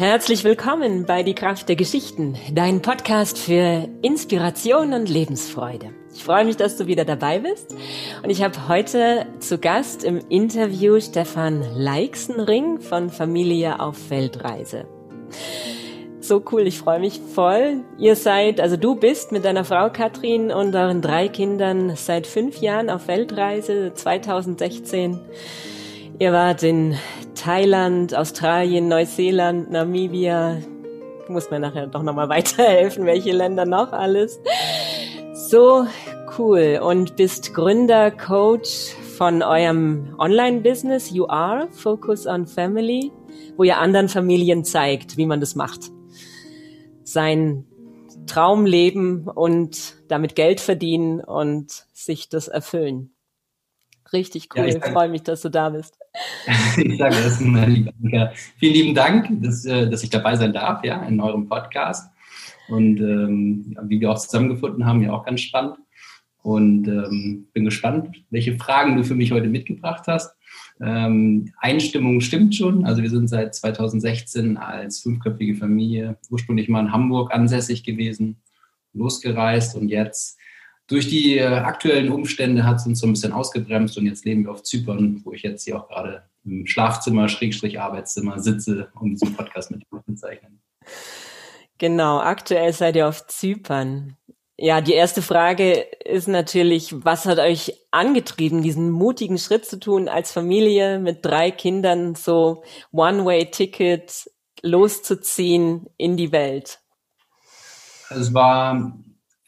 Herzlich willkommen bei Die Kraft der Geschichten, dein Podcast für Inspiration und Lebensfreude. Ich freue mich, dass du wieder dabei bist. Und ich habe heute zu Gast im Interview Stefan Leixenring von Familie auf Weltreise. So cool, ich freue mich voll. Ihr seid, also du bist mit deiner Frau Katrin und euren drei Kindern seit fünf Jahren auf Weltreise, 2016. Ihr wart in Thailand, Australien, Neuseeland, Namibia. Muss mir nachher doch nochmal weiterhelfen, welche Länder noch alles. So cool. Und bist Gründer, Coach von eurem Online-Business You Are, Focus on Family, wo ihr anderen Familien zeigt, wie man das macht. Sein Traumleben und damit Geld verdienen und sich das erfüllen. Richtig cool. Ja, ich freue mich, dass du da bist. ich sage das, mein lieber Annika. Vielen lieben Dank, dass, äh, dass ich dabei sein darf, ja, in eurem Podcast. Und ähm, wie wir auch zusammengefunden haben, ja auch ganz spannend. Und ähm, bin gespannt, welche Fragen du für mich heute mitgebracht hast. Ähm, Einstimmung stimmt schon. Also wir sind seit 2016 als fünfköpfige Familie ursprünglich mal in Hamburg ansässig gewesen, losgereist und jetzt durch die äh, aktuellen Umstände hat es uns so ein bisschen ausgebremst und jetzt leben wir auf Zypern, wo ich jetzt hier auch gerade im Schlafzimmer, Schrägstrich Arbeitszimmer sitze, um diesen Podcast mit zu bezeichnen. Genau, aktuell seid ihr auf Zypern. Ja, die erste Frage ist natürlich, was hat euch angetrieben, diesen mutigen Schritt zu tun, als Familie mit drei Kindern so One-Way-Ticket loszuziehen in die Welt? Es war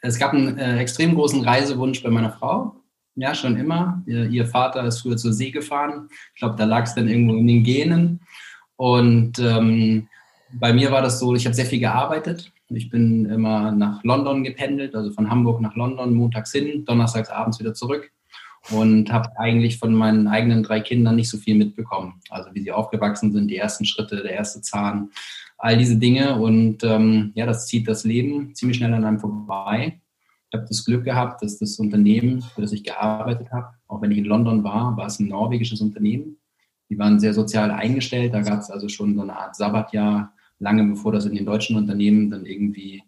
es gab einen äh, extrem großen Reisewunsch bei meiner Frau. Ja, schon immer. Ihr, ihr Vater ist früher zur See gefahren. Ich glaube, da lag es dann irgendwo in den Genen. Und ähm, bei mir war das so, ich habe sehr viel gearbeitet. Ich bin immer nach London gependelt, also von Hamburg nach London, montags hin, donnerstags abends wieder zurück und habe eigentlich von meinen eigenen drei Kindern nicht so viel mitbekommen. Also wie sie aufgewachsen sind, die ersten Schritte, der erste Zahn, all diese Dinge. Und ähm, ja, das zieht das Leben ziemlich schnell an einem vorbei. Ich habe das Glück gehabt, dass das Unternehmen, für das ich gearbeitet habe, auch wenn ich in London war, war es ein norwegisches Unternehmen. Die waren sehr sozial eingestellt. Da gab es also schon so eine Art Sabbatjahr, lange bevor das in den deutschen Unternehmen dann irgendwie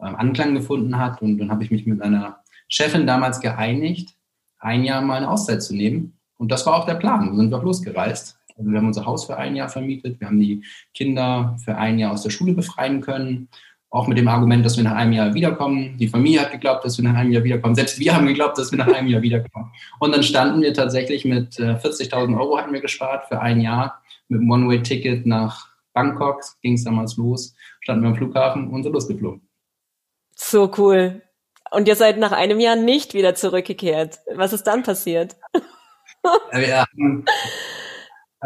ähm, Anklang gefunden hat. Und dann habe ich mich mit einer Chefin damals geeinigt, ein Jahr mal eine Auszeit zu nehmen. Und das war auch der Plan. Wir sind auch losgereist. Also wir haben unser Haus für ein Jahr vermietet, wir haben die Kinder für ein Jahr aus der Schule befreien können. Auch mit dem Argument, dass wir nach einem Jahr wiederkommen. Die Familie hat geglaubt, dass wir nach einem Jahr wiederkommen. Selbst wir haben geglaubt, dass wir nach einem Jahr wiederkommen. Und dann standen wir tatsächlich mit 40.000 äh, Euro hatten wir gespart für ein Jahr mit einem One-Way-Ticket nach Bangkok. Ging es damals los. Standen wir am Flughafen und sind losgeflogen. So cool. Und ihr seid nach einem Jahr nicht wieder zurückgekehrt. Was ist dann passiert? Ja, wir haben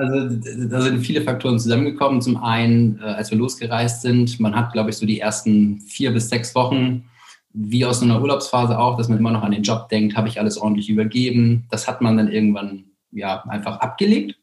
also da sind viele Faktoren zusammengekommen. Zum einen, äh, als wir losgereist sind, man hat, glaube ich, so die ersten vier bis sechs Wochen, wie aus einer Urlaubsphase auch, dass man immer noch an den Job denkt, habe ich alles ordentlich übergeben. Das hat man dann irgendwann ja einfach abgelegt.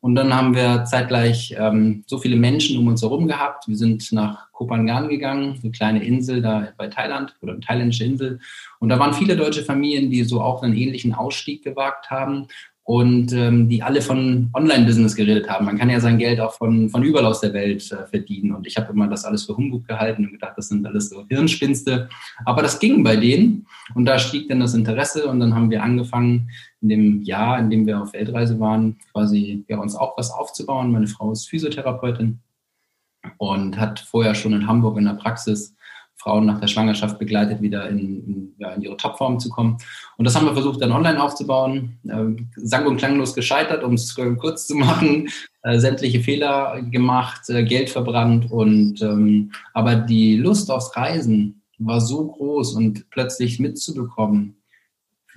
Und dann haben wir zeitgleich ähm, so viele Menschen um uns herum gehabt. Wir sind nach Kopangan gegangen, eine kleine Insel da bei Thailand oder eine thailändische Insel. Und da waren viele deutsche Familien, die so auch einen ähnlichen Ausstieg gewagt haben und ähm, die alle von Online-Business geredet haben. Man kann ja sein Geld auch von, von überall aus der Welt äh, verdienen. Und ich habe immer das alles für Humbug gehalten und gedacht, das sind alles so Hirnspinste. Aber das ging bei denen und da stieg dann das Interesse und dann haben wir angefangen, in dem Jahr, in dem wir auf Weltreise waren, quasi ja, uns auch was aufzubauen. Meine Frau ist Physiotherapeutin und hat vorher schon in Hamburg in der Praxis Frauen nach der Schwangerschaft begleitet, wieder in, in, ja, in ihre Topform zu kommen. Und das haben wir versucht, dann online aufzubauen. Äh, sang- und klanglos gescheitert, um es kurz zu machen. Äh, sämtliche Fehler gemacht, äh, Geld verbrannt. Und ähm, aber die Lust aufs Reisen war so groß und plötzlich mitzubekommen,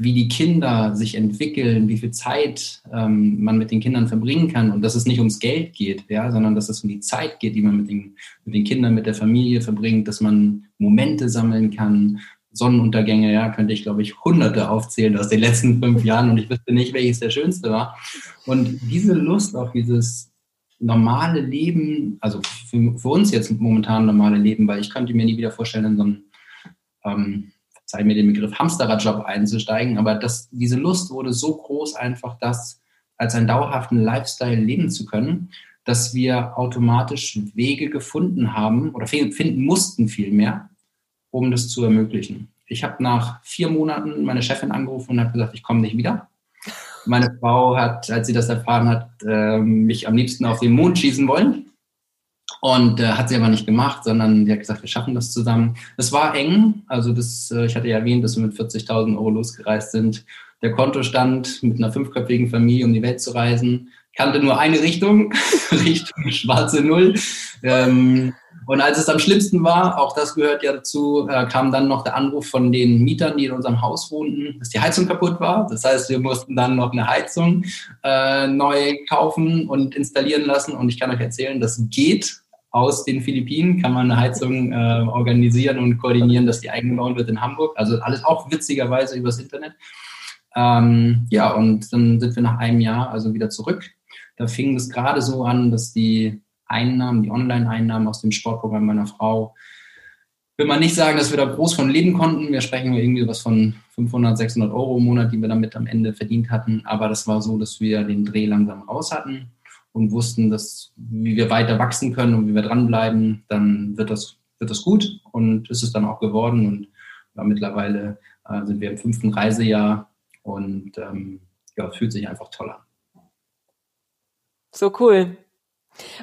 wie die Kinder sich entwickeln, wie viel Zeit ähm, man mit den Kindern verbringen kann und dass es nicht ums Geld geht, ja, sondern dass es um die Zeit geht, die man mit den, mit den Kindern, mit der Familie verbringt, dass man Momente sammeln kann, Sonnenuntergänge, ja, könnte ich, glaube ich, hunderte aufzählen aus den letzten fünf Jahren und ich wüsste nicht, welches der schönste war. Und diese Lust auf dieses normale Leben, also für, für uns jetzt momentan normale Leben, weil ich könnte mir nie wieder vorstellen, in so einem ähm, sei mir den Begriff Hamsterradjob einzusteigen, aber das, diese Lust wurde so groß einfach, das als einen dauerhaften Lifestyle leben zu können, dass wir automatisch Wege gefunden haben oder finden mussten vielmehr, um das zu ermöglichen. Ich habe nach vier Monaten meine Chefin angerufen und habe gesagt, ich komme nicht wieder. Meine Frau hat, als sie das erfahren hat, ähm, mich am liebsten auf den Mond schießen wollen. Und äh, hat sie aber nicht gemacht, sondern sie hat gesagt, wir schaffen das zusammen. Es war eng. Also das, äh, ich hatte ja erwähnt, dass wir mit 40.000 Euro losgereist sind. Der Kontostand mit einer fünfköpfigen Familie um die Welt zu reisen, kannte nur eine Richtung, Richtung schwarze Null. Ähm, und als es am schlimmsten war, auch das gehört ja dazu, äh, kam dann noch der Anruf von den Mietern, die in unserem Haus wohnten, dass die Heizung kaputt war. Das heißt, wir mussten dann noch eine Heizung äh, neu kaufen und installieren lassen. Und ich kann euch erzählen, das geht. Aus den Philippinen kann man eine Heizung äh, organisieren und koordinieren, dass die eingebaut wird in Hamburg. Also alles auch witzigerweise übers Internet. Ähm, ja, und dann sind wir nach einem Jahr also wieder zurück. Da fing es gerade so an, dass die Einnahmen, die Online-Einnahmen aus dem Sportprogramm meiner Frau, will man nicht sagen, dass wir da groß von leben konnten. Wir sprechen irgendwie was von 500, 600 Euro im Monat, die wir damit am Ende verdient hatten. Aber das war so, dass wir den Dreh langsam raus hatten und wussten, dass wie wir weiter wachsen können und wie wir dranbleiben, dann wird das, wird das gut und ist es dann auch geworden. Und ja, mittlerweile äh, sind wir im fünften Reisejahr und ähm, ja, fühlt sich einfach toll an. So cool.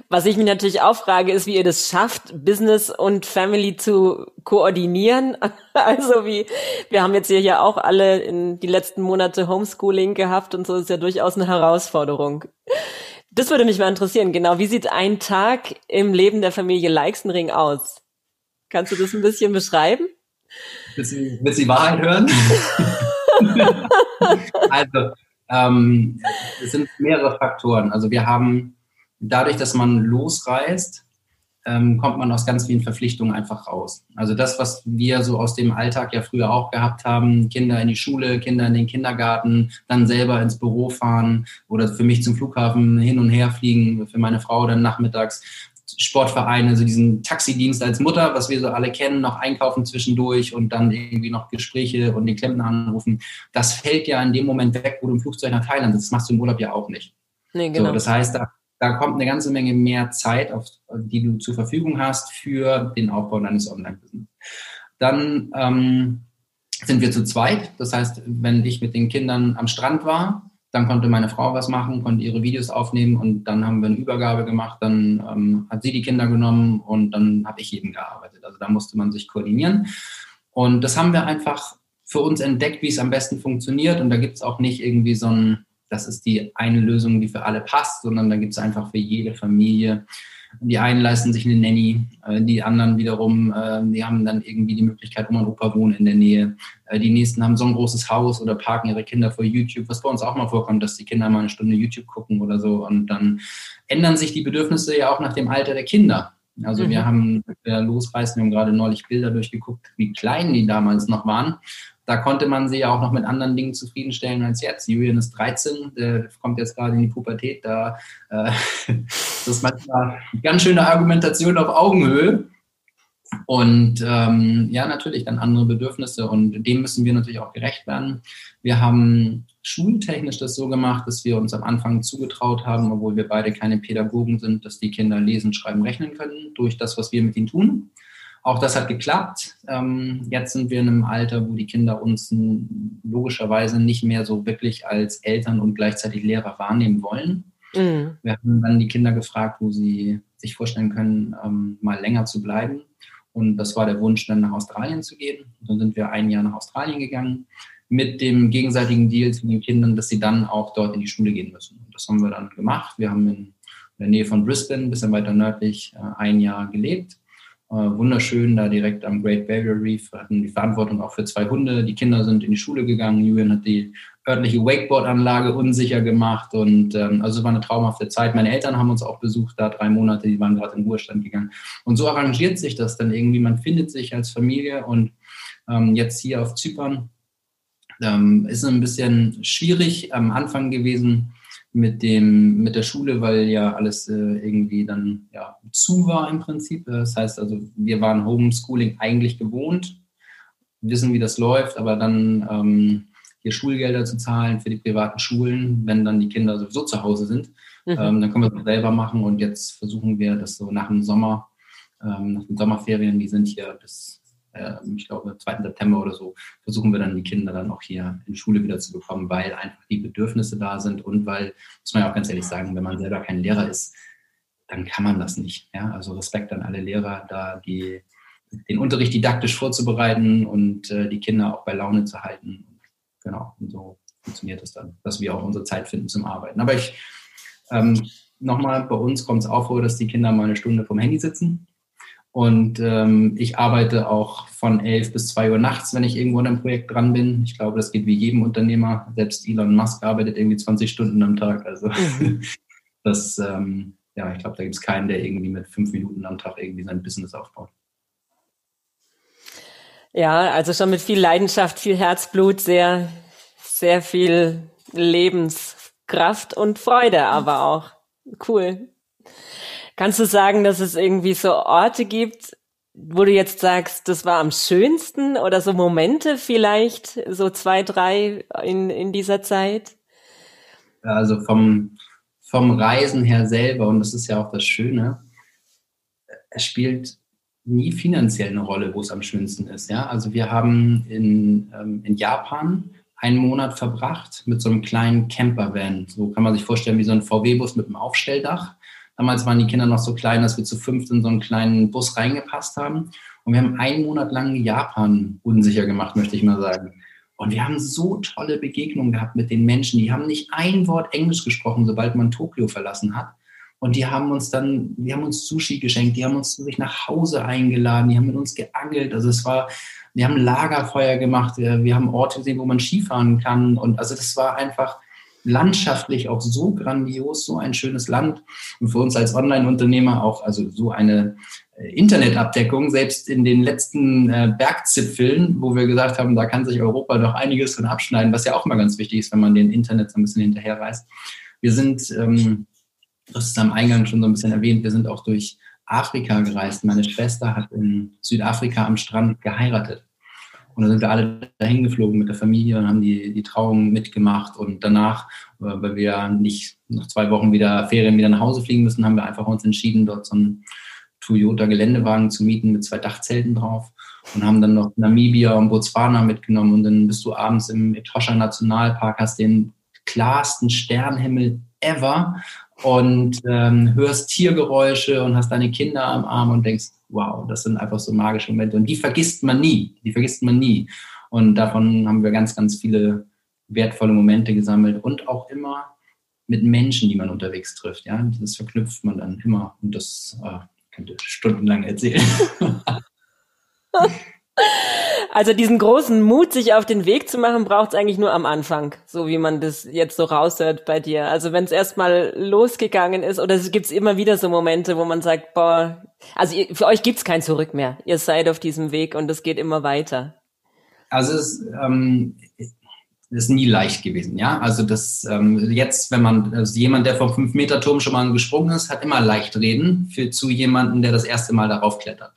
Was ich mich natürlich auch frage, ist, wie ihr das schafft, Business und Family zu koordinieren. Also wie, wir haben jetzt hier ja auch alle in die letzten Monate Homeschooling gehabt und so ist ja durchaus eine Herausforderung. Das würde mich mal interessieren, genau. Wie sieht ein Tag im Leben der Familie Leixenring aus? Kannst du das ein bisschen beschreiben? Willst du, willst die Wahrheit hören? also, ähm, es sind mehrere Faktoren. Also wir haben dadurch, dass man losreist, ähm, kommt man aus ganz vielen Verpflichtungen einfach raus. Also das, was wir so aus dem Alltag ja früher auch gehabt haben, Kinder in die Schule, Kinder in den Kindergarten, dann selber ins Büro fahren oder für mich zum Flughafen hin und her fliegen, für meine Frau dann nachmittags Sportvereine, also diesen Taxidienst als Mutter, was wir so alle kennen, noch einkaufen zwischendurch und dann irgendwie noch Gespräche und den Klempner anrufen. Das fällt ja in dem Moment weg, wo du im Flugzeug nach Thailand sitzt. Das machst du im Urlaub ja auch nicht. Nee, genau. So, das heißt, da da kommt eine ganze Menge mehr Zeit, auf, die du zur Verfügung hast für den Aufbau deines Online-Business. Dann ähm, sind wir zu zweit. Das heißt, wenn ich mit den Kindern am Strand war, dann konnte meine Frau was machen, konnte ihre Videos aufnehmen und dann haben wir eine Übergabe gemacht. Dann ähm, hat sie die Kinder genommen und dann habe ich eben gearbeitet. Also da musste man sich koordinieren. Und das haben wir einfach für uns entdeckt, wie es am besten funktioniert. Und da gibt es auch nicht irgendwie so ein das ist die eine Lösung, die für alle passt, sondern da gibt es einfach für jede Familie. Die einen leisten sich eine Nanny, äh, die anderen wiederum, äh, die haben dann irgendwie die Möglichkeit, Oma und Opa wohnen in der Nähe. Äh, die nächsten haben so ein großes Haus oder parken ihre Kinder vor YouTube, was bei uns auch mal vorkommt, dass die Kinder mal eine Stunde YouTube gucken oder so. Und dann ändern sich die Bedürfnisse ja auch nach dem Alter der Kinder. Also mhm. wir haben, wir losreißen, wir haben gerade neulich Bilder durchgeguckt, wie klein die damals noch waren da konnte man sie ja auch noch mit anderen Dingen zufriedenstellen als jetzt. Julian ist 13, der kommt jetzt gerade in die Pubertät. Da äh, das ist manchmal eine ganz schöne Argumentation auf Augenhöhe. Und ähm, ja, natürlich dann andere Bedürfnisse und dem müssen wir natürlich auch gerecht werden. Wir haben schultechnisch das so gemacht, dass wir uns am Anfang zugetraut haben, obwohl wir beide keine Pädagogen sind, dass die Kinder lesen, schreiben, rechnen können durch das, was wir mit ihnen tun. Auch das hat geklappt. Ähm, jetzt sind wir in einem Alter, wo die Kinder uns logischerweise nicht mehr so wirklich als Eltern und gleichzeitig Lehrer wahrnehmen wollen. Mhm. Wir haben dann die Kinder gefragt, wo sie sich vorstellen können, ähm, mal länger zu bleiben. Und das war der Wunsch, dann nach Australien zu gehen. Und dann sind wir ein Jahr nach Australien gegangen mit dem gegenseitigen Deal zu den Kindern, dass sie dann auch dort in die Schule gehen müssen. Und das haben wir dann gemacht. Wir haben in der Nähe von Brisbane, ein bisschen weiter nördlich, äh, ein Jahr gelebt wunderschön, da direkt am Great Barrier Reef. Hatten die Verantwortung auch für zwei Hunde. Die Kinder sind in die Schule gegangen. Julian hat die örtliche Wakeboard-Anlage unsicher gemacht. Und ähm, also es war eine traumhafte Zeit. Meine Eltern haben uns auch besucht, da drei Monate, die waren gerade in Ruhestand gegangen. Und so arrangiert sich das dann irgendwie. Man findet sich als Familie und ähm, jetzt hier auf Zypern ähm, ist ein bisschen schwierig am Anfang gewesen mit dem mit der Schule, weil ja alles äh, irgendwie dann ja, zu war im Prinzip. Das heißt also, wir waren Homeschooling eigentlich gewohnt, wissen, wie das läuft, aber dann ähm, hier Schulgelder zu zahlen für die privaten Schulen, wenn dann die Kinder sowieso zu Hause sind, Mhm. Ähm, dann können wir es selber machen und jetzt versuchen wir das so nach dem Sommer, ähm, nach den Sommerferien, die sind hier bis, äh, ich glaube, 2. September oder so, versuchen wir dann die Kinder dann auch hier in Schule wieder zu bekommen, weil einfach die Bedürfnisse da sind und weil, muss man ja auch ganz ehrlich sagen, wenn man selber kein Lehrer ist, dann kann man das nicht. Ja? Also Respekt an alle Lehrer, da die, den Unterricht didaktisch vorzubereiten und äh, die Kinder auch bei Laune zu halten. Genau, und so funktioniert es dann, dass wir auch unsere Zeit finden zum Arbeiten. Aber ich, ähm, nochmal, bei uns kommt es auch vor, dass die Kinder mal eine Stunde vom Handy sitzen. Und ähm, ich arbeite auch von 11 bis 2 Uhr nachts, wenn ich irgendwo an einem Projekt dran bin. Ich glaube, das geht wie jedem Unternehmer. Selbst Elon Musk arbeitet irgendwie 20 Stunden am Tag. Also mhm. das, ähm, ja, ich glaube, da gibt es keinen, der irgendwie mit fünf Minuten am Tag irgendwie sein Business aufbaut. Ja, also schon mit viel Leidenschaft, viel Herzblut, sehr, sehr viel Lebenskraft und Freude, aber auch cool. Kannst du sagen, dass es irgendwie so Orte gibt, wo du jetzt sagst, das war am schönsten oder so Momente vielleicht, so zwei, drei in, in dieser Zeit? Also vom, vom Reisen her selber, und das ist ja auch das Schöne, es spielt nie finanziell eine Rolle, wo es am schönsten ist. Ja? Also wir haben in, ähm, in Japan einen Monat verbracht mit so einem kleinen Campervan. So kann man sich vorstellen wie so ein VW-Bus mit einem Aufstelldach. Damals waren die Kinder noch so klein, dass wir zu fünft in so einen kleinen Bus reingepasst haben. Und wir haben einen Monat lang Japan unsicher gemacht, möchte ich mal sagen. Und wir haben so tolle Begegnungen gehabt mit den Menschen. Die haben nicht ein Wort Englisch gesprochen, sobald man Tokio verlassen hat. Und die haben uns dann, die haben uns Sushi geschenkt, die haben uns zu sich nach Hause eingeladen, die haben mit uns geangelt. Also es war, wir haben Lagerfeuer gemacht, wir, wir haben Orte gesehen, wo man Skifahren kann. Und also das war einfach landschaftlich auch so grandios, so ein schönes Land. Und für uns als Online-Unternehmer auch, also so eine äh, Internetabdeckung, selbst in den letzten äh, Bergzipfeln, wo wir gesagt haben, da kann sich Europa doch einiges von abschneiden, was ja auch mal ganz wichtig ist, wenn man den Internet so ein bisschen hinterherreist. Wir sind ähm, das ist am Eingang schon so ein bisschen erwähnt, wir sind auch durch Afrika gereist. Meine Schwester hat in Südafrika am Strand geheiratet. Und dann sind wir alle dahin geflogen mit der Familie und haben die, die Trauung mitgemacht. Und danach, äh, weil wir nicht nach zwei Wochen wieder Ferien wieder nach Hause fliegen müssen, haben wir einfach uns entschieden, dort so einen Toyota-Geländewagen zu mieten mit zwei Dachzelten drauf und haben dann noch Namibia und Botswana mitgenommen. Und dann bist du abends im Etosha Nationalpark, hast den klarsten Sternhimmel ever und ähm, hörst Tiergeräusche und hast deine Kinder am Arm und denkst, wow, das sind einfach so magische Momente. Und die vergisst man nie. Die vergisst man nie. Und davon haben wir ganz, ganz viele wertvolle Momente gesammelt und auch immer mit Menschen, die man unterwegs trifft. Ja, das verknüpft man dann immer. Und das äh, könnte stundenlang erzählen. Also diesen großen Mut, sich auf den Weg zu machen, braucht es eigentlich nur am Anfang, so wie man das jetzt so raushört bei dir. Also wenn es erstmal losgegangen ist, oder gibt es immer wieder so Momente, wo man sagt, boah, also für euch gibt es kein Zurück mehr. Ihr seid auf diesem Weg und es geht immer weiter. Also es ähm, ist nie leicht gewesen, ja. Also das ähm, jetzt, wenn man, also jemand, der vom 5-Meter-Turm schon mal gesprungen ist, hat immer leicht reden für zu jemandem, der das erste Mal darauf klettert.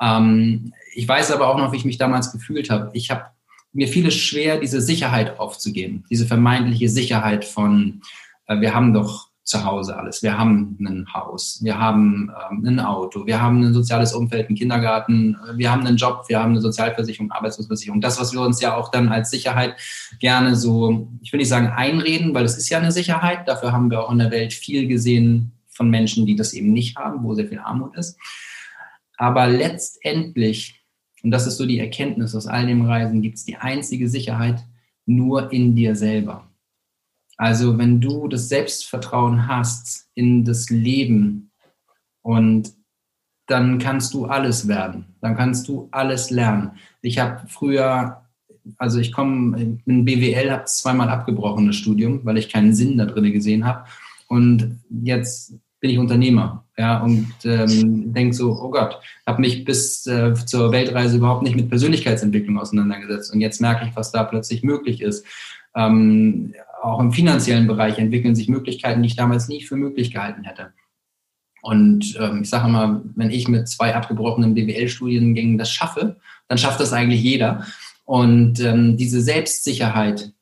Ähm, ich weiß aber auch noch, wie ich mich damals gefühlt habe. Ich habe mir fiel schwer, diese Sicherheit aufzugeben, diese vermeintliche Sicherheit von, äh, wir haben doch zu Hause alles, wir haben ein Haus, wir haben ähm, ein Auto, wir haben ein soziales Umfeld, einen Kindergarten, äh, wir haben einen Job, wir haben eine Sozialversicherung, Arbeitslosenversicherung. Das, was wir uns ja auch dann als Sicherheit gerne so, ich will nicht sagen einreden, weil es ist ja eine Sicherheit. Dafür haben wir auch in der Welt viel gesehen von Menschen, die das eben nicht haben, wo sehr viel Armut ist. Aber letztendlich, und das ist so die Erkenntnis aus all dem Reisen, gibt es die einzige Sicherheit nur in dir selber. Also wenn du das Selbstvertrauen hast in das Leben und dann kannst du alles werden, dann kannst du alles lernen. Ich habe früher, also ich komme, in BWL, habe zweimal abgebrochen das Studium, weil ich keinen Sinn da drin gesehen habe. Und jetzt bin ich Unternehmer ja, und ähm, denke so, oh Gott, habe mich bis äh, zur Weltreise überhaupt nicht mit Persönlichkeitsentwicklung auseinandergesetzt und jetzt merke ich, was da plötzlich möglich ist. Ähm, auch im finanziellen Bereich entwickeln sich Möglichkeiten, die ich damals nie für möglich gehalten hätte. Und ähm, ich sage immer, wenn ich mit zwei abgebrochenen BWL-Studiengängen das schaffe, dann schafft das eigentlich jeder. Und ähm, diese Selbstsicherheit,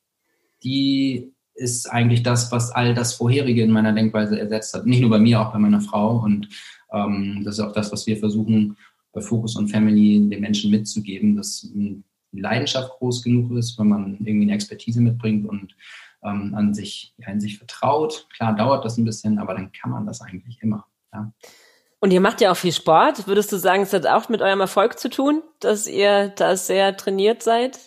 die ist eigentlich das, was all das Vorherige in meiner Denkweise ersetzt hat. Nicht nur bei mir, auch bei meiner Frau. Und ähm, das ist auch das, was wir versuchen, bei Focus on Family den Menschen mitzugeben, dass die Leidenschaft groß genug ist, wenn man irgendwie eine Expertise mitbringt und ähm, an sich, ja, in sich vertraut. Klar dauert das ein bisschen, aber dann kann man das eigentlich immer. Ja. Und ihr macht ja auch viel Sport. Würdest du sagen, es hat auch mit eurem Erfolg zu tun, dass ihr da sehr trainiert seid?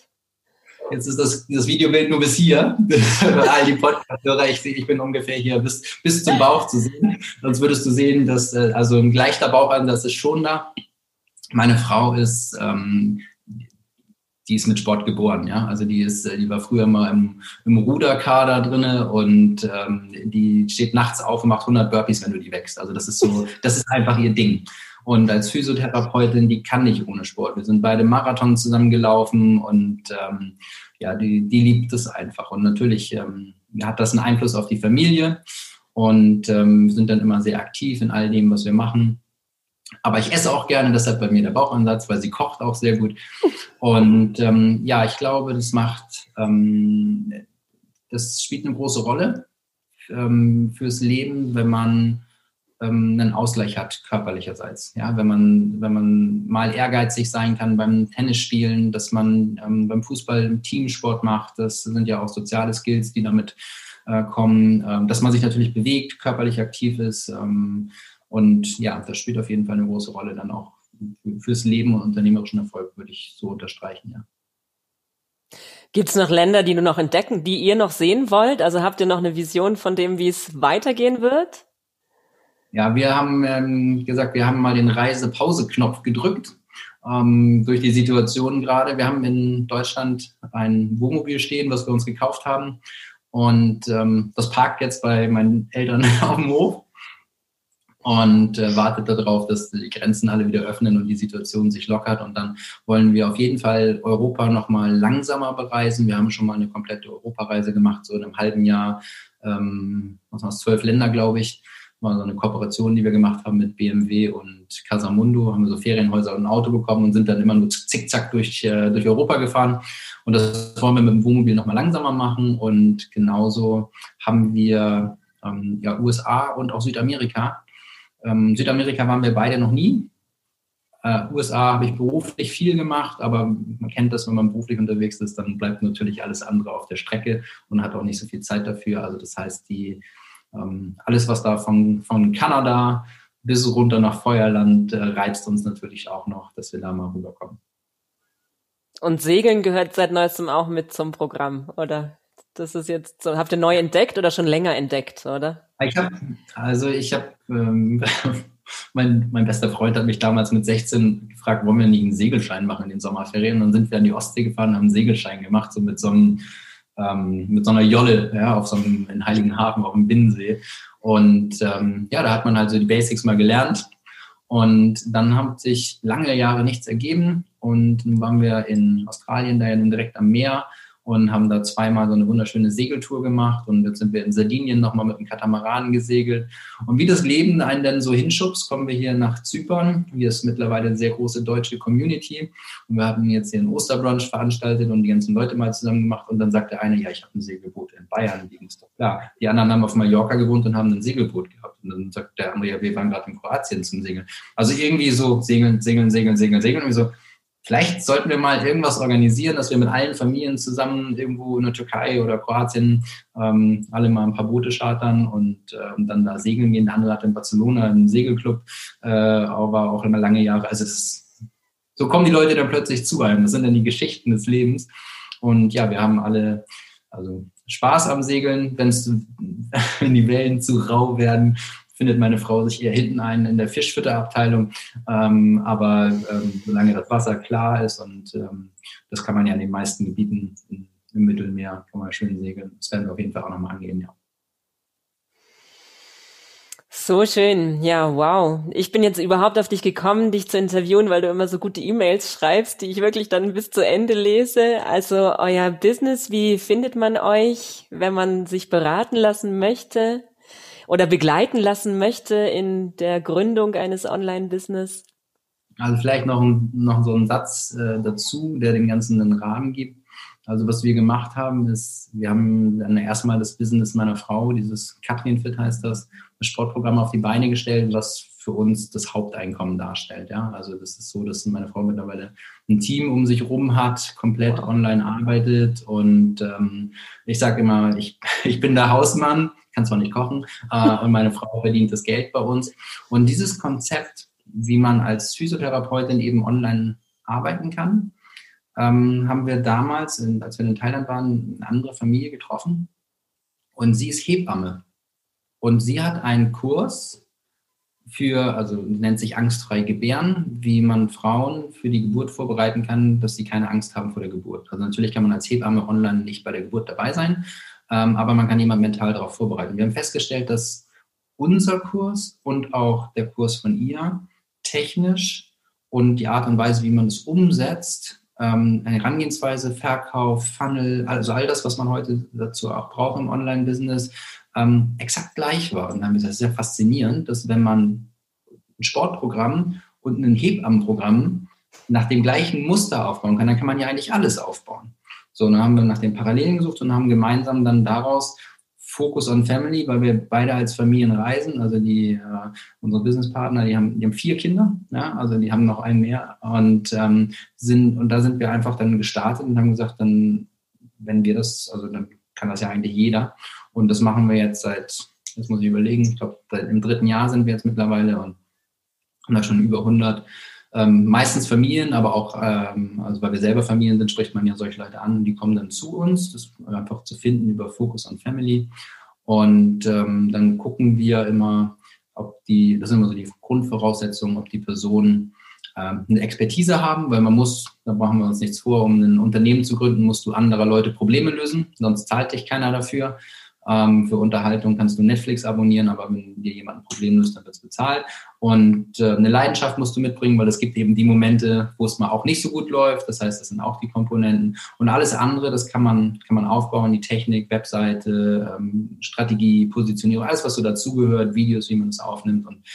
Jetzt ist das, das Videobild nur bis hier. All die Podcast-Hörer, ich, ich bin ungefähr hier bis, bis zum Bauch zu sehen. Sonst würdest du sehen, dass äh, also ein leichter Bauchansatz ist schon da. Meine Frau ist ähm, die ist mit Sport geboren, ja. Also die ist, die war früher mal im, im Ruderkader drinne und ähm, die steht nachts auf und macht 100 Burpees, wenn du die wächst. Also das ist so, das ist einfach ihr Ding. Und als Physiotherapeutin, die kann nicht ohne Sport. Wir sind beide Marathon zusammengelaufen und ähm, ja, die, die liebt es einfach. Und natürlich ähm, hat das einen Einfluss auf die Familie und ähm, sind dann immer sehr aktiv in all dem, was wir machen. Aber ich esse auch gerne, deshalb bei mir der Bauchansatz, weil sie kocht auch sehr gut. Und ähm, ja, ich glaube, das macht, ähm, das spielt eine große Rolle ähm, fürs Leben, wenn man ähm, einen Ausgleich hat, körperlicherseits. Ja, wenn man, wenn man mal ehrgeizig sein kann beim Tennisspielen, dass man ähm, beim Fußball Teamsport macht, das sind ja auch soziale Skills, die damit äh, kommen, ähm, dass man sich natürlich bewegt, körperlich aktiv ist. Ähm, und ja, das spielt auf jeden Fall eine große Rolle dann auch fürs Leben und unternehmerischen Erfolg, würde ich so unterstreichen, ja. Gibt es noch Länder, die du noch entdecken, die ihr noch sehen wollt? Also habt ihr noch eine Vision von dem, wie es weitergehen wird? Ja, wir haben ähm, gesagt, wir haben mal den Reisepause-Knopf gedrückt ähm, durch die Situation gerade. Wir haben in Deutschland ein Wohnmobil stehen, was wir uns gekauft haben. Und ähm, das parkt jetzt bei meinen Eltern auf dem Hof und äh, wartet darauf, dass die Grenzen alle wieder öffnen und die Situation sich lockert. Und dann wollen wir auf jeden Fall Europa nochmal langsamer bereisen. Wir haben schon mal eine komplette Europareise gemacht, so in einem halben Jahr, ähm, was waren zwölf Länder, glaube ich. War so eine Kooperation, die wir gemacht haben mit BMW und Casamundo. Haben wir so Ferienhäuser und ein Auto bekommen und sind dann immer nur zickzack durch, äh, durch Europa gefahren. Und das wollen wir mit dem Wohnmobil nochmal langsamer machen. Und genauso haben wir ähm, ja, USA und auch Südamerika ähm, Südamerika waren wir beide noch nie. Äh, USA habe ich beruflich viel gemacht, aber man kennt das, wenn man beruflich unterwegs ist, dann bleibt natürlich alles andere auf der Strecke und hat auch nicht so viel Zeit dafür. Also das heißt, die, ähm, alles, was da von, von Kanada bis runter nach Feuerland äh, reizt uns natürlich auch noch, dass wir da mal rüberkommen. Und Segeln gehört seit neuestem auch mit zum Programm, oder? Das ist jetzt, so, habt ihr neu entdeckt oder schon länger entdeckt, oder? Ich habe, also ich habe, ähm, mein, mein bester Freund hat mich damals mit 16 gefragt, wollen wir nicht einen Segelschein machen in den Sommerferien? Und dann sind wir an die Ostsee gefahren, haben einen Segelschein gemacht, so mit so einem, ähm, mit so einer Jolle, ja, auf so einem in Heiligenhafen, auf dem Binnensee. Und ähm, ja, da hat man halt so die Basics mal gelernt. Und dann hat sich lange Jahre nichts ergeben. Und dann waren wir in Australien, da ja direkt am Meer und haben da zweimal so eine wunderschöne Segeltour gemacht und jetzt sind wir in Sardinien nochmal mit dem Katamaran gesegelt. Und wie das Leben einen dann so hinschubst, kommen wir hier nach Zypern. Hier ist mittlerweile eine sehr große deutsche Community und wir haben jetzt hier einen Osterbrunch veranstaltet und die ganzen Leute mal zusammen gemacht und dann sagt der eine, ja, ich habe ein Segelboot in Bayern liegen, ist klar. Die anderen haben auf Mallorca gewohnt und haben ein Segelboot gehabt und dann sagt der andere, ja, wir waren gerade in Kroatien zum Segeln. Also irgendwie so segeln, segeln, segeln, segeln, segeln, irgendwie so Vielleicht sollten wir mal irgendwas organisieren, dass wir mit allen Familien zusammen irgendwo in der Türkei oder Kroatien ähm, alle mal ein paar Boote chartern und, äh, und dann da segeln gehen. Der andere hat in Barcelona einen Segelclub, äh, aber auch immer lange Jahre. Also ist, so kommen die Leute dann plötzlich zu einem. Das sind dann die Geschichten des Lebens. Und ja, wir haben alle also Spaß am Segeln, wenn die Wellen zu rau werden, findet meine Frau sich eher hinten ein in der Fischfütterabteilung. Ähm, aber ähm, solange das Wasser klar ist und ähm, das kann man ja in den meisten Gebieten im Mittelmeer, kann man schön segeln. Das werden wir auf jeden Fall auch nochmal angehen, ja. So schön. Ja, wow. Ich bin jetzt überhaupt auf dich gekommen, dich zu interviewen, weil du immer so gute E-Mails schreibst, die ich wirklich dann bis zu Ende lese. Also euer Business, wie findet man euch, wenn man sich beraten lassen möchte? Oder begleiten lassen möchte in der Gründung eines Online-Business? Also vielleicht noch, noch so ein Satz äh, dazu, der dem Ganzen einen Rahmen gibt. Also was wir gemacht haben, ist, wir haben dann erstmal das Business meiner Frau, dieses Katrin Fit heißt das, das Sportprogramm auf die Beine gestellt, was für uns das Haupteinkommen darstellt. Ja? Also das ist so, dass meine Frau mittlerweile ein Team um sich rum hat, komplett online arbeitet und ähm, ich sage immer, ich, ich bin der Hausmann, kann zwar nicht kochen äh, und meine Frau verdient das Geld bei uns. Und dieses Konzept, wie man als Physiotherapeutin eben online arbeiten kann, ähm, haben wir damals, in, als wir in Thailand waren, eine andere Familie getroffen und sie ist Hebamme. Und sie hat einen Kurs für, also nennt sich angstfrei gebären, wie man Frauen für die Geburt vorbereiten kann, dass sie keine Angst haben vor der Geburt. Also natürlich kann man als Hebamme online nicht bei der Geburt dabei sein, ähm, aber man kann jemand mental darauf vorbereiten. Wir haben festgestellt, dass unser Kurs und auch der Kurs von ihr technisch und die Art und Weise, wie man es umsetzt, ähm, eine Herangehensweise, Verkauf, Funnel, also all das, was man heute dazu auch braucht im Online-Business, ähm, exakt gleich war. Und dann wir gesagt, sehr faszinierend, dass wenn man ein Sportprogramm und ein Hebammenprogramm nach dem gleichen Muster aufbauen kann, dann kann man ja eigentlich alles aufbauen. So, dann haben wir nach den Parallelen gesucht und haben gemeinsam dann daraus Focus on Family, weil wir beide als Familien reisen. Also die äh, unsere Businesspartner, die haben, die haben vier Kinder, ja, also die haben noch einen mehr und ähm, sind und da sind wir einfach dann gestartet und haben gesagt, dann wenn wir das, also dann kann das ja eigentlich jeder. Und das machen wir jetzt seit, jetzt muss ich überlegen, ich glaube, im dritten Jahr sind wir jetzt mittlerweile und haben da schon über 100, ähm, meistens Familien, aber auch, ähm, also weil wir selber Familien sind, spricht man ja solche Leute an, die kommen dann zu uns, das einfach zu finden über Focus on Family. Und ähm, dann gucken wir immer, ob die, das sind immer so die Grundvoraussetzungen, ob die Personen ähm, eine Expertise haben, weil man muss, da brauchen wir uns nichts vor, um ein Unternehmen zu gründen, musst du anderer Leute Probleme lösen, sonst zahlt dich keiner dafür. Ähm, für Unterhaltung kannst du Netflix abonnieren, aber wenn dir jemand ein Problem löst, dann wird es bezahlt. Und äh, eine Leidenschaft musst du mitbringen, weil es gibt eben die Momente, wo es mal auch nicht so gut läuft. Das heißt, das sind auch die Komponenten. Und alles andere, das kann man, kann man aufbauen, die Technik, Webseite, ähm, Strategie, Positionierung, alles, was so dazugehört, Videos, wie man es aufnimmt und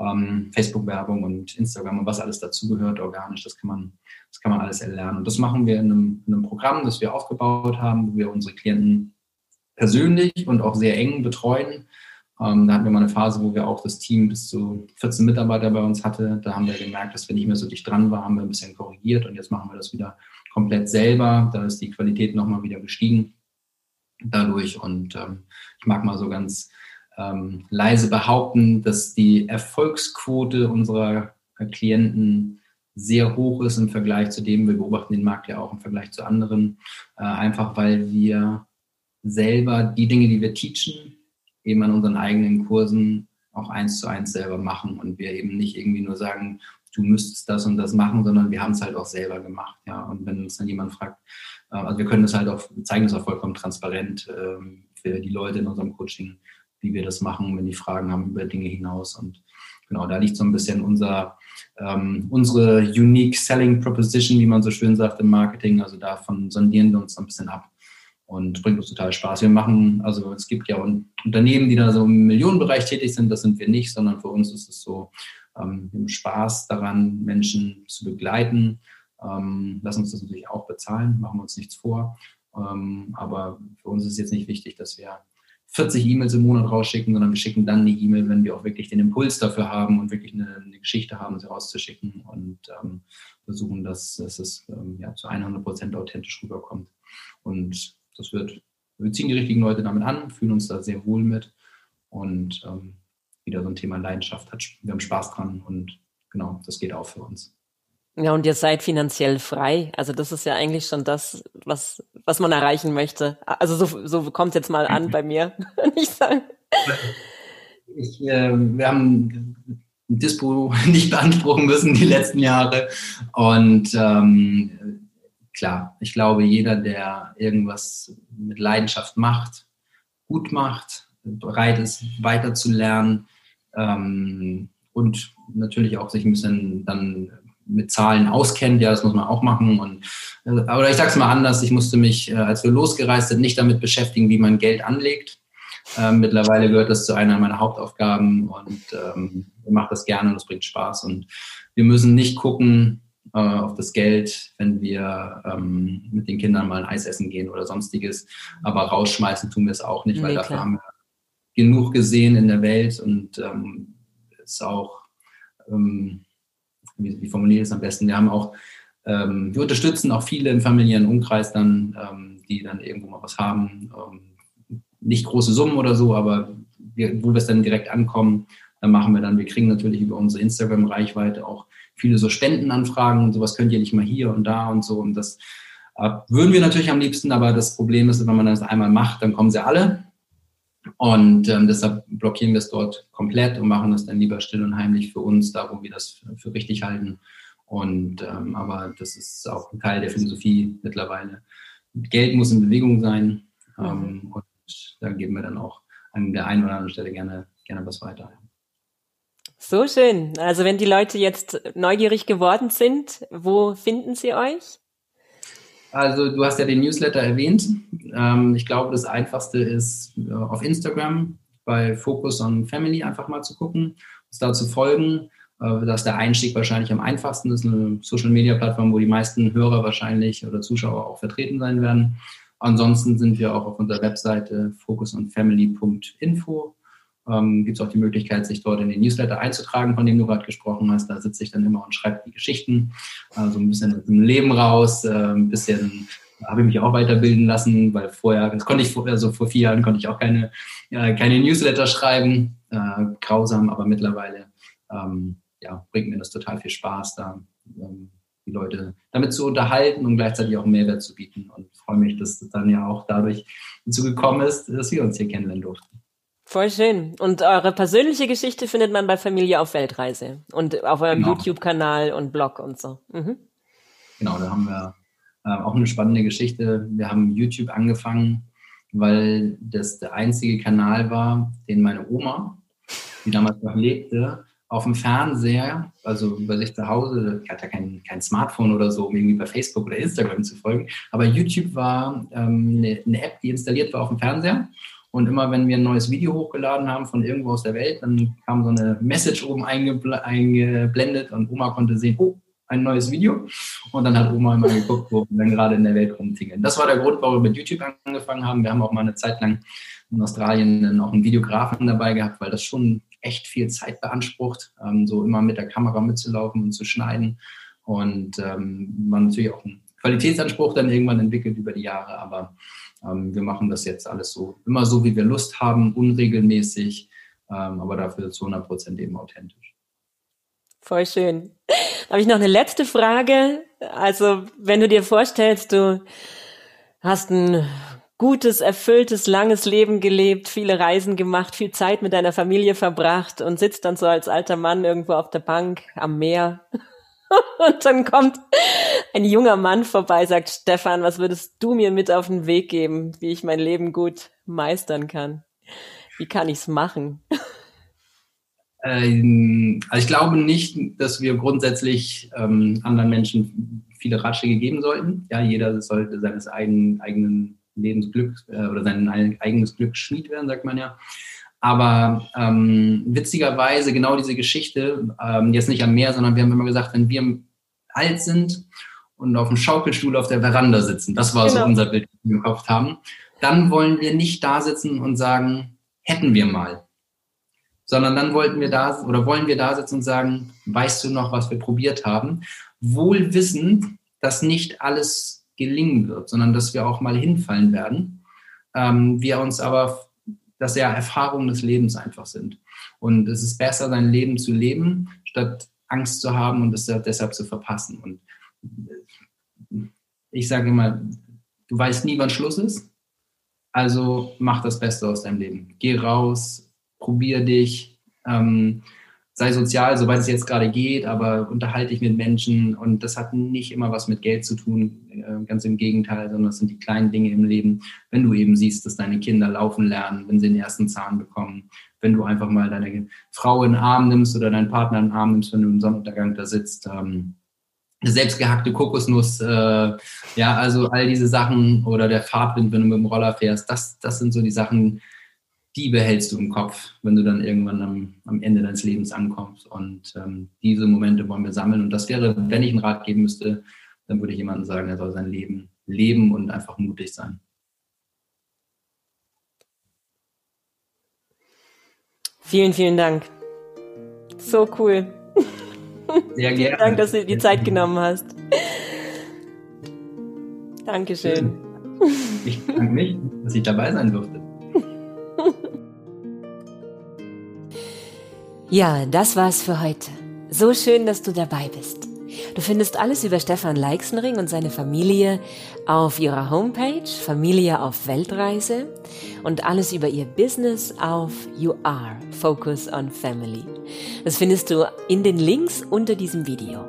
ähm, Facebook-Werbung und Instagram und was alles dazugehört, organisch, das kann man, das kann man alles erlernen. Und das machen wir in einem, in einem Programm, das wir aufgebaut haben, wo wir unsere Klienten persönlich und auch sehr eng betreuen. Ähm, da hatten wir mal eine Phase, wo wir auch das Team bis zu 14 Mitarbeiter bei uns hatte. Da haben wir gemerkt, dass wir nicht mehr so dicht dran waren, haben wir ein bisschen korrigiert und jetzt machen wir das wieder komplett selber. Da ist die Qualität nochmal wieder gestiegen dadurch. Und ähm, ich mag mal so ganz ähm, leise behaupten, dass die Erfolgsquote unserer Klienten sehr hoch ist im Vergleich zu dem, wir beobachten den Markt ja auch im Vergleich zu anderen, äh, einfach weil wir selber die Dinge, die wir teachen, eben an unseren eigenen Kursen auch eins zu eins selber machen und wir eben nicht irgendwie nur sagen, du müsstest das und das machen, sondern wir haben es halt auch selber gemacht. Ja, und wenn uns dann jemand fragt, äh, also wir können das halt auch, zeigen das auch vollkommen transparent ähm, für die Leute in unserem Coaching, wie wir das machen, wenn die Fragen haben über Dinge hinaus. Und genau, da liegt so ein bisschen unser, ähm, unsere Unique Selling Proposition, wie man so schön sagt im Marketing. Also davon sondieren wir uns so ein bisschen ab und bringt uns total Spaß. Wir machen, also es gibt ja Unternehmen, die da so im Millionenbereich tätig sind, das sind wir nicht, sondern für uns ist es so, ähm, wir haben Spaß daran, Menschen zu begleiten, ähm, lassen uns das natürlich auch bezahlen, machen wir uns nichts vor. Ähm, aber für uns ist jetzt nicht wichtig, dass wir 40 E-Mails im Monat rausschicken, sondern wir schicken dann eine E-Mail, wenn wir auch wirklich den Impuls dafür haben und wirklich eine, eine Geschichte haben, sie rauszuschicken und ähm, versuchen, dass, dass es ähm, ja, zu 100 Prozent authentisch rüberkommt. Und das wird, wir ziehen die richtigen Leute damit an, fühlen uns da sehr wohl mit und ähm, wieder so ein Thema Leidenschaft hat. Wir haben Spaß dran und genau, das geht auch für uns. Ja, und ihr seid finanziell frei. Also das ist ja eigentlich schon das, was, was man erreichen möchte. Also so, so kommt es jetzt mal an bei mir, ich sage. Ich, äh, wir haben ein Dispo nicht beanspruchen müssen die letzten Jahre. Und ähm, klar, ich glaube, jeder, der irgendwas mit Leidenschaft macht, gut macht, bereit ist, weiterzulernen ähm, und natürlich auch sich ein bisschen dann mit Zahlen auskennt, ja, das muss man auch machen. Und, äh, oder ich sage es mal anders, ich musste mich, äh, als wir losgereist sind, nicht damit beschäftigen, wie man Geld anlegt. Ähm, mittlerweile gehört das zu einer meiner Hauptaufgaben und ähm, ich mache das gerne und es bringt Spaß. Und wir müssen nicht gucken, äh, auf das Geld, wenn wir ähm, mit den Kindern mal ein Eis essen gehen oder sonstiges. Aber rausschmeißen tun wir es auch nicht, weil nee, dafür haben wir genug gesehen in der Welt und ähm, ist auch, ähm, wie, wie formuliere ich es am besten, wir haben auch, ähm, wir unterstützen auch viele im familiären Umkreis dann, ähm, die dann irgendwo mal was haben. Ähm, nicht große Summen oder so, aber wir, wo wir es dann direkt ankommen, dann machen wir dann, wir kriegen natürlich über unsere Instagram-Reichweite auch viele so Spendenanfragen und sowas könnt ihr nicht mal hier und da und so. Und das äh, würden wir natürlich am liebsten, aber das Problem ist, wenn man das einmal macht, dann kommen sie alle. Und ähm, deshalb blockieren wir es dort komplett und machen das dann lieber still und heimlich für uns, da wo wir das für richtig halten. Und ähm, aber das ist auch ein Teil der Philosophie mittlerweile. Geld muss in Bewegung sein. Ähm, mhm. und da geben wir dann auch an der einen oder anderen Stelle gerne, gerne was weiter. So schön. Also wenn die Leute jetzt neugierig geworden sind, wo finden sie euch? Also du hast ja den Newsletter erwähnt. Ähm, ich glaube, das Einfachste ist äh, auf Instagram bei Focus on Family einfach mal zu gucken, uns da zu folgen. Äh, das ist der Einstieg wahrscheinlich am einfachsten. Das ist eine Social-Media-Plattform, wo die meisten Hörer wahrscheinlich oder Zuschauer auch vertreten sein werden. Ansonsten sind wir auch auf unserer Webseite focusonfamily.info ähm, gibt es auch die Möglichkeit, sich dort in den Newsletter einzutragen, von dem du gerade gesprochen hast. Da sitze ich dann immer und schreibe die Geschichten, also ein bisschen aus dem Leben raus, äh, ein bisschen habe ich mich auch weiterbilden lassen, weil vorher, das konnte ich also vor vier Jahren konnte ich auch keine, äh, keine Newsletter schreiben, äh, grausam, aber mittlerweile ähm, ja, bringt mir das total viel Spaß, da ähm, die Leute damit zu unterhalten und gleichzeitig auch einen Mehrwert zu bieten und freue mich, dass das dann ja auch dadurch dazu gekommen ist, dass wir uns hier kennenlernen durften. Voll schön. Und eure persönliche Geschichte findet man bei Familie auf Weltreise und auf eurem genau. YouTube-Kanal und Blog und so. Mhm. Genau, da haben wir äh, auch eine spannende Geschichte. Wir haben YouTube angefangen, weil das der einzige Kanal war, den meine Oma, die damals noch lebte, auf dem Fernseher, also bei sich zu Hause, ich hatte ja kein, kein Smartphone oder so, um irgendwie bei Facebook oder Instagram zu folgen, aber YouTube war ähm, eine, eine App, die installiert war auf dem Fernseher und immer wenn wir ein neues Video hochgeladen haben von irgendwo aus der Welt, dann kam so eine Message oben eingeblendet und Oma konnte sehen, oh, ein neues Video. Und dann hat Oma immer geguckt, wo wir dann gerade in der Welt rumtingeln. Das war der Grund, warum wir mit YouTube angefangen haben. Wir haben auch mal eine Zeit lang in Australien dann einen Videografen dabei gehabt, weil das schon echt viel Zeit beansprucht, ähm, so immer mit der Kamera mitzulaufen und zu schneiden. Und ähm, man natürlich auch einen Qualitätsanspruch dann irgendwann entwickelt über die Jahre, aber ähm, wir machen das jetzt alles so, immer so, wie wir Lust haben, unregelmäßig, ähm, aber dafür zu 100 Prozent eben authentisch. Voll schön. Habe ich noch eine letzte Frage? Also, wenn du dir vorstellst, du hast ein gutes, erfülltes, langes Leben gelebt, viele Reisen gemacht, viel Zeit mit deiner Familie verbracht und sitzt dann so als alter Mann irgendwo auf der Bank am Meer Und dann kommt ein junger Mann vorbei, sagt, Stefan, was würdest du mir mit auf den Weg geben, wie ich mein Leben gut meistern kann? Wie kann ich es machen? Ähm, also ich glaube nicht, dass wir grundsätzlich ähm, anderen Menschen viele Ratschläge geben sollten. Ja, jeder sollte seines eigenen, eigenen Lebensglück äh, oder sein eigenes Glück Schmied werden, sagt man ja. Aber ähm, witzigerweise genau diese Geschichte, ähm, jetzt nicht am Meer, sondern wir haben immer gesagt, wenn wir alt sind und auf dem Schaukelstuhl auf der Veranda sitzen, das war genau. so unser Bild, das wir gekauft haben, dann wollen wir nicht da sitzen und sagen, hätten wir mal. Sondern dann wollten wir da oder wollen wir da sitzen und sagen, weißt du noch, was wir probiert haben? Wohl wissend, dass nicht alles gelingen wird, sondern dass wir auch mal hinfallen werden. Ähm, wir uns aber dass ja Erfahrungen des Lebens einfach sind. Und es ist besser, sein Leben zu leben, statt Angst zu haben und es deshalb zu verpassen. Und ich sage immer, du weißt nie, wann Schluss ist. Also mach das Beste aus deinem Leben. Geh raus, probier dich. Ähm, sei sozial, soweit es jetzt gerade geht, aber unterhalte dich mit Menschen und das hat nicht immer was mit Geld zu tun, äh, ganz im Gegenteil, sondern es sind die kleinen Dinge im Leben. Wenn du eben siehst, dass deine Kinder laufen lernen, wenn sie den ersten Zahn bekommen, wenn du einfach mal deine Frau in den Arm nimmst oder deinen Partner in den Arm nimmst, wenn du im Sonnenuntergang da sitzt, ähm, eine selbstgehackte Kokosnuss, äh, ja, also all diese Sachen oder der Fahrtwind, wenn du mit dem Roller fährst, das, das sind so die Sachen, die behältst du im Kopf, wenn du dann irgendwann am, am Ende deines Lebens ankommst. Und ähm, diese Momente wollen wir sammeln. Und das wäre, wenn ich einen Rat geben müsste, dann würde ich jemandem sagen, er soll sein Leben leben und einfach mutig sein. Vielen, vielen Dank. So cool. Sehr gerne. Danke, dass du dir die Zeit genommen hast. Dankeschön. Ich danke mich, dass ich dabei sein durfte. Ja, das war's für heute. So schön, dass du dabei bist. Du findest alles über Stefan Leixenring und seine Familie auf ihrer Homepage Familie auf Weltreise und alles über ihr Business auf You Are Focus on Family. Das findest du in den Links unter diesem Video.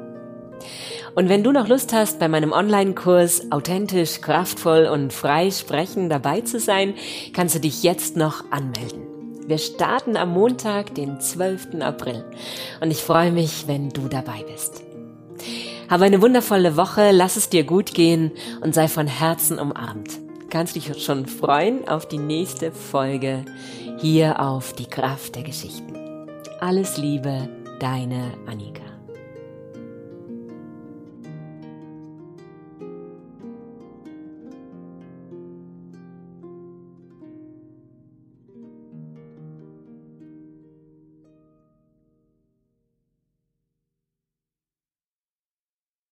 Und wenn du noch Lust hast, bei meinem Online-Kurs authentisch, kraftvoll und frei sprechen dabei zu sein, kannst du dich jetzt noch anmelden. Wir starten am Montag, den 12. April. Und ich freue mich, wenn du dabei bist. Habe eine wundervolle Woche, lass es dir gut gehen und sei von Herzen umarmt. Kannst dich schon freuen auf die nächste Folge hier auf die Kraft der Geschichten. Alles Liebe, deine Annika.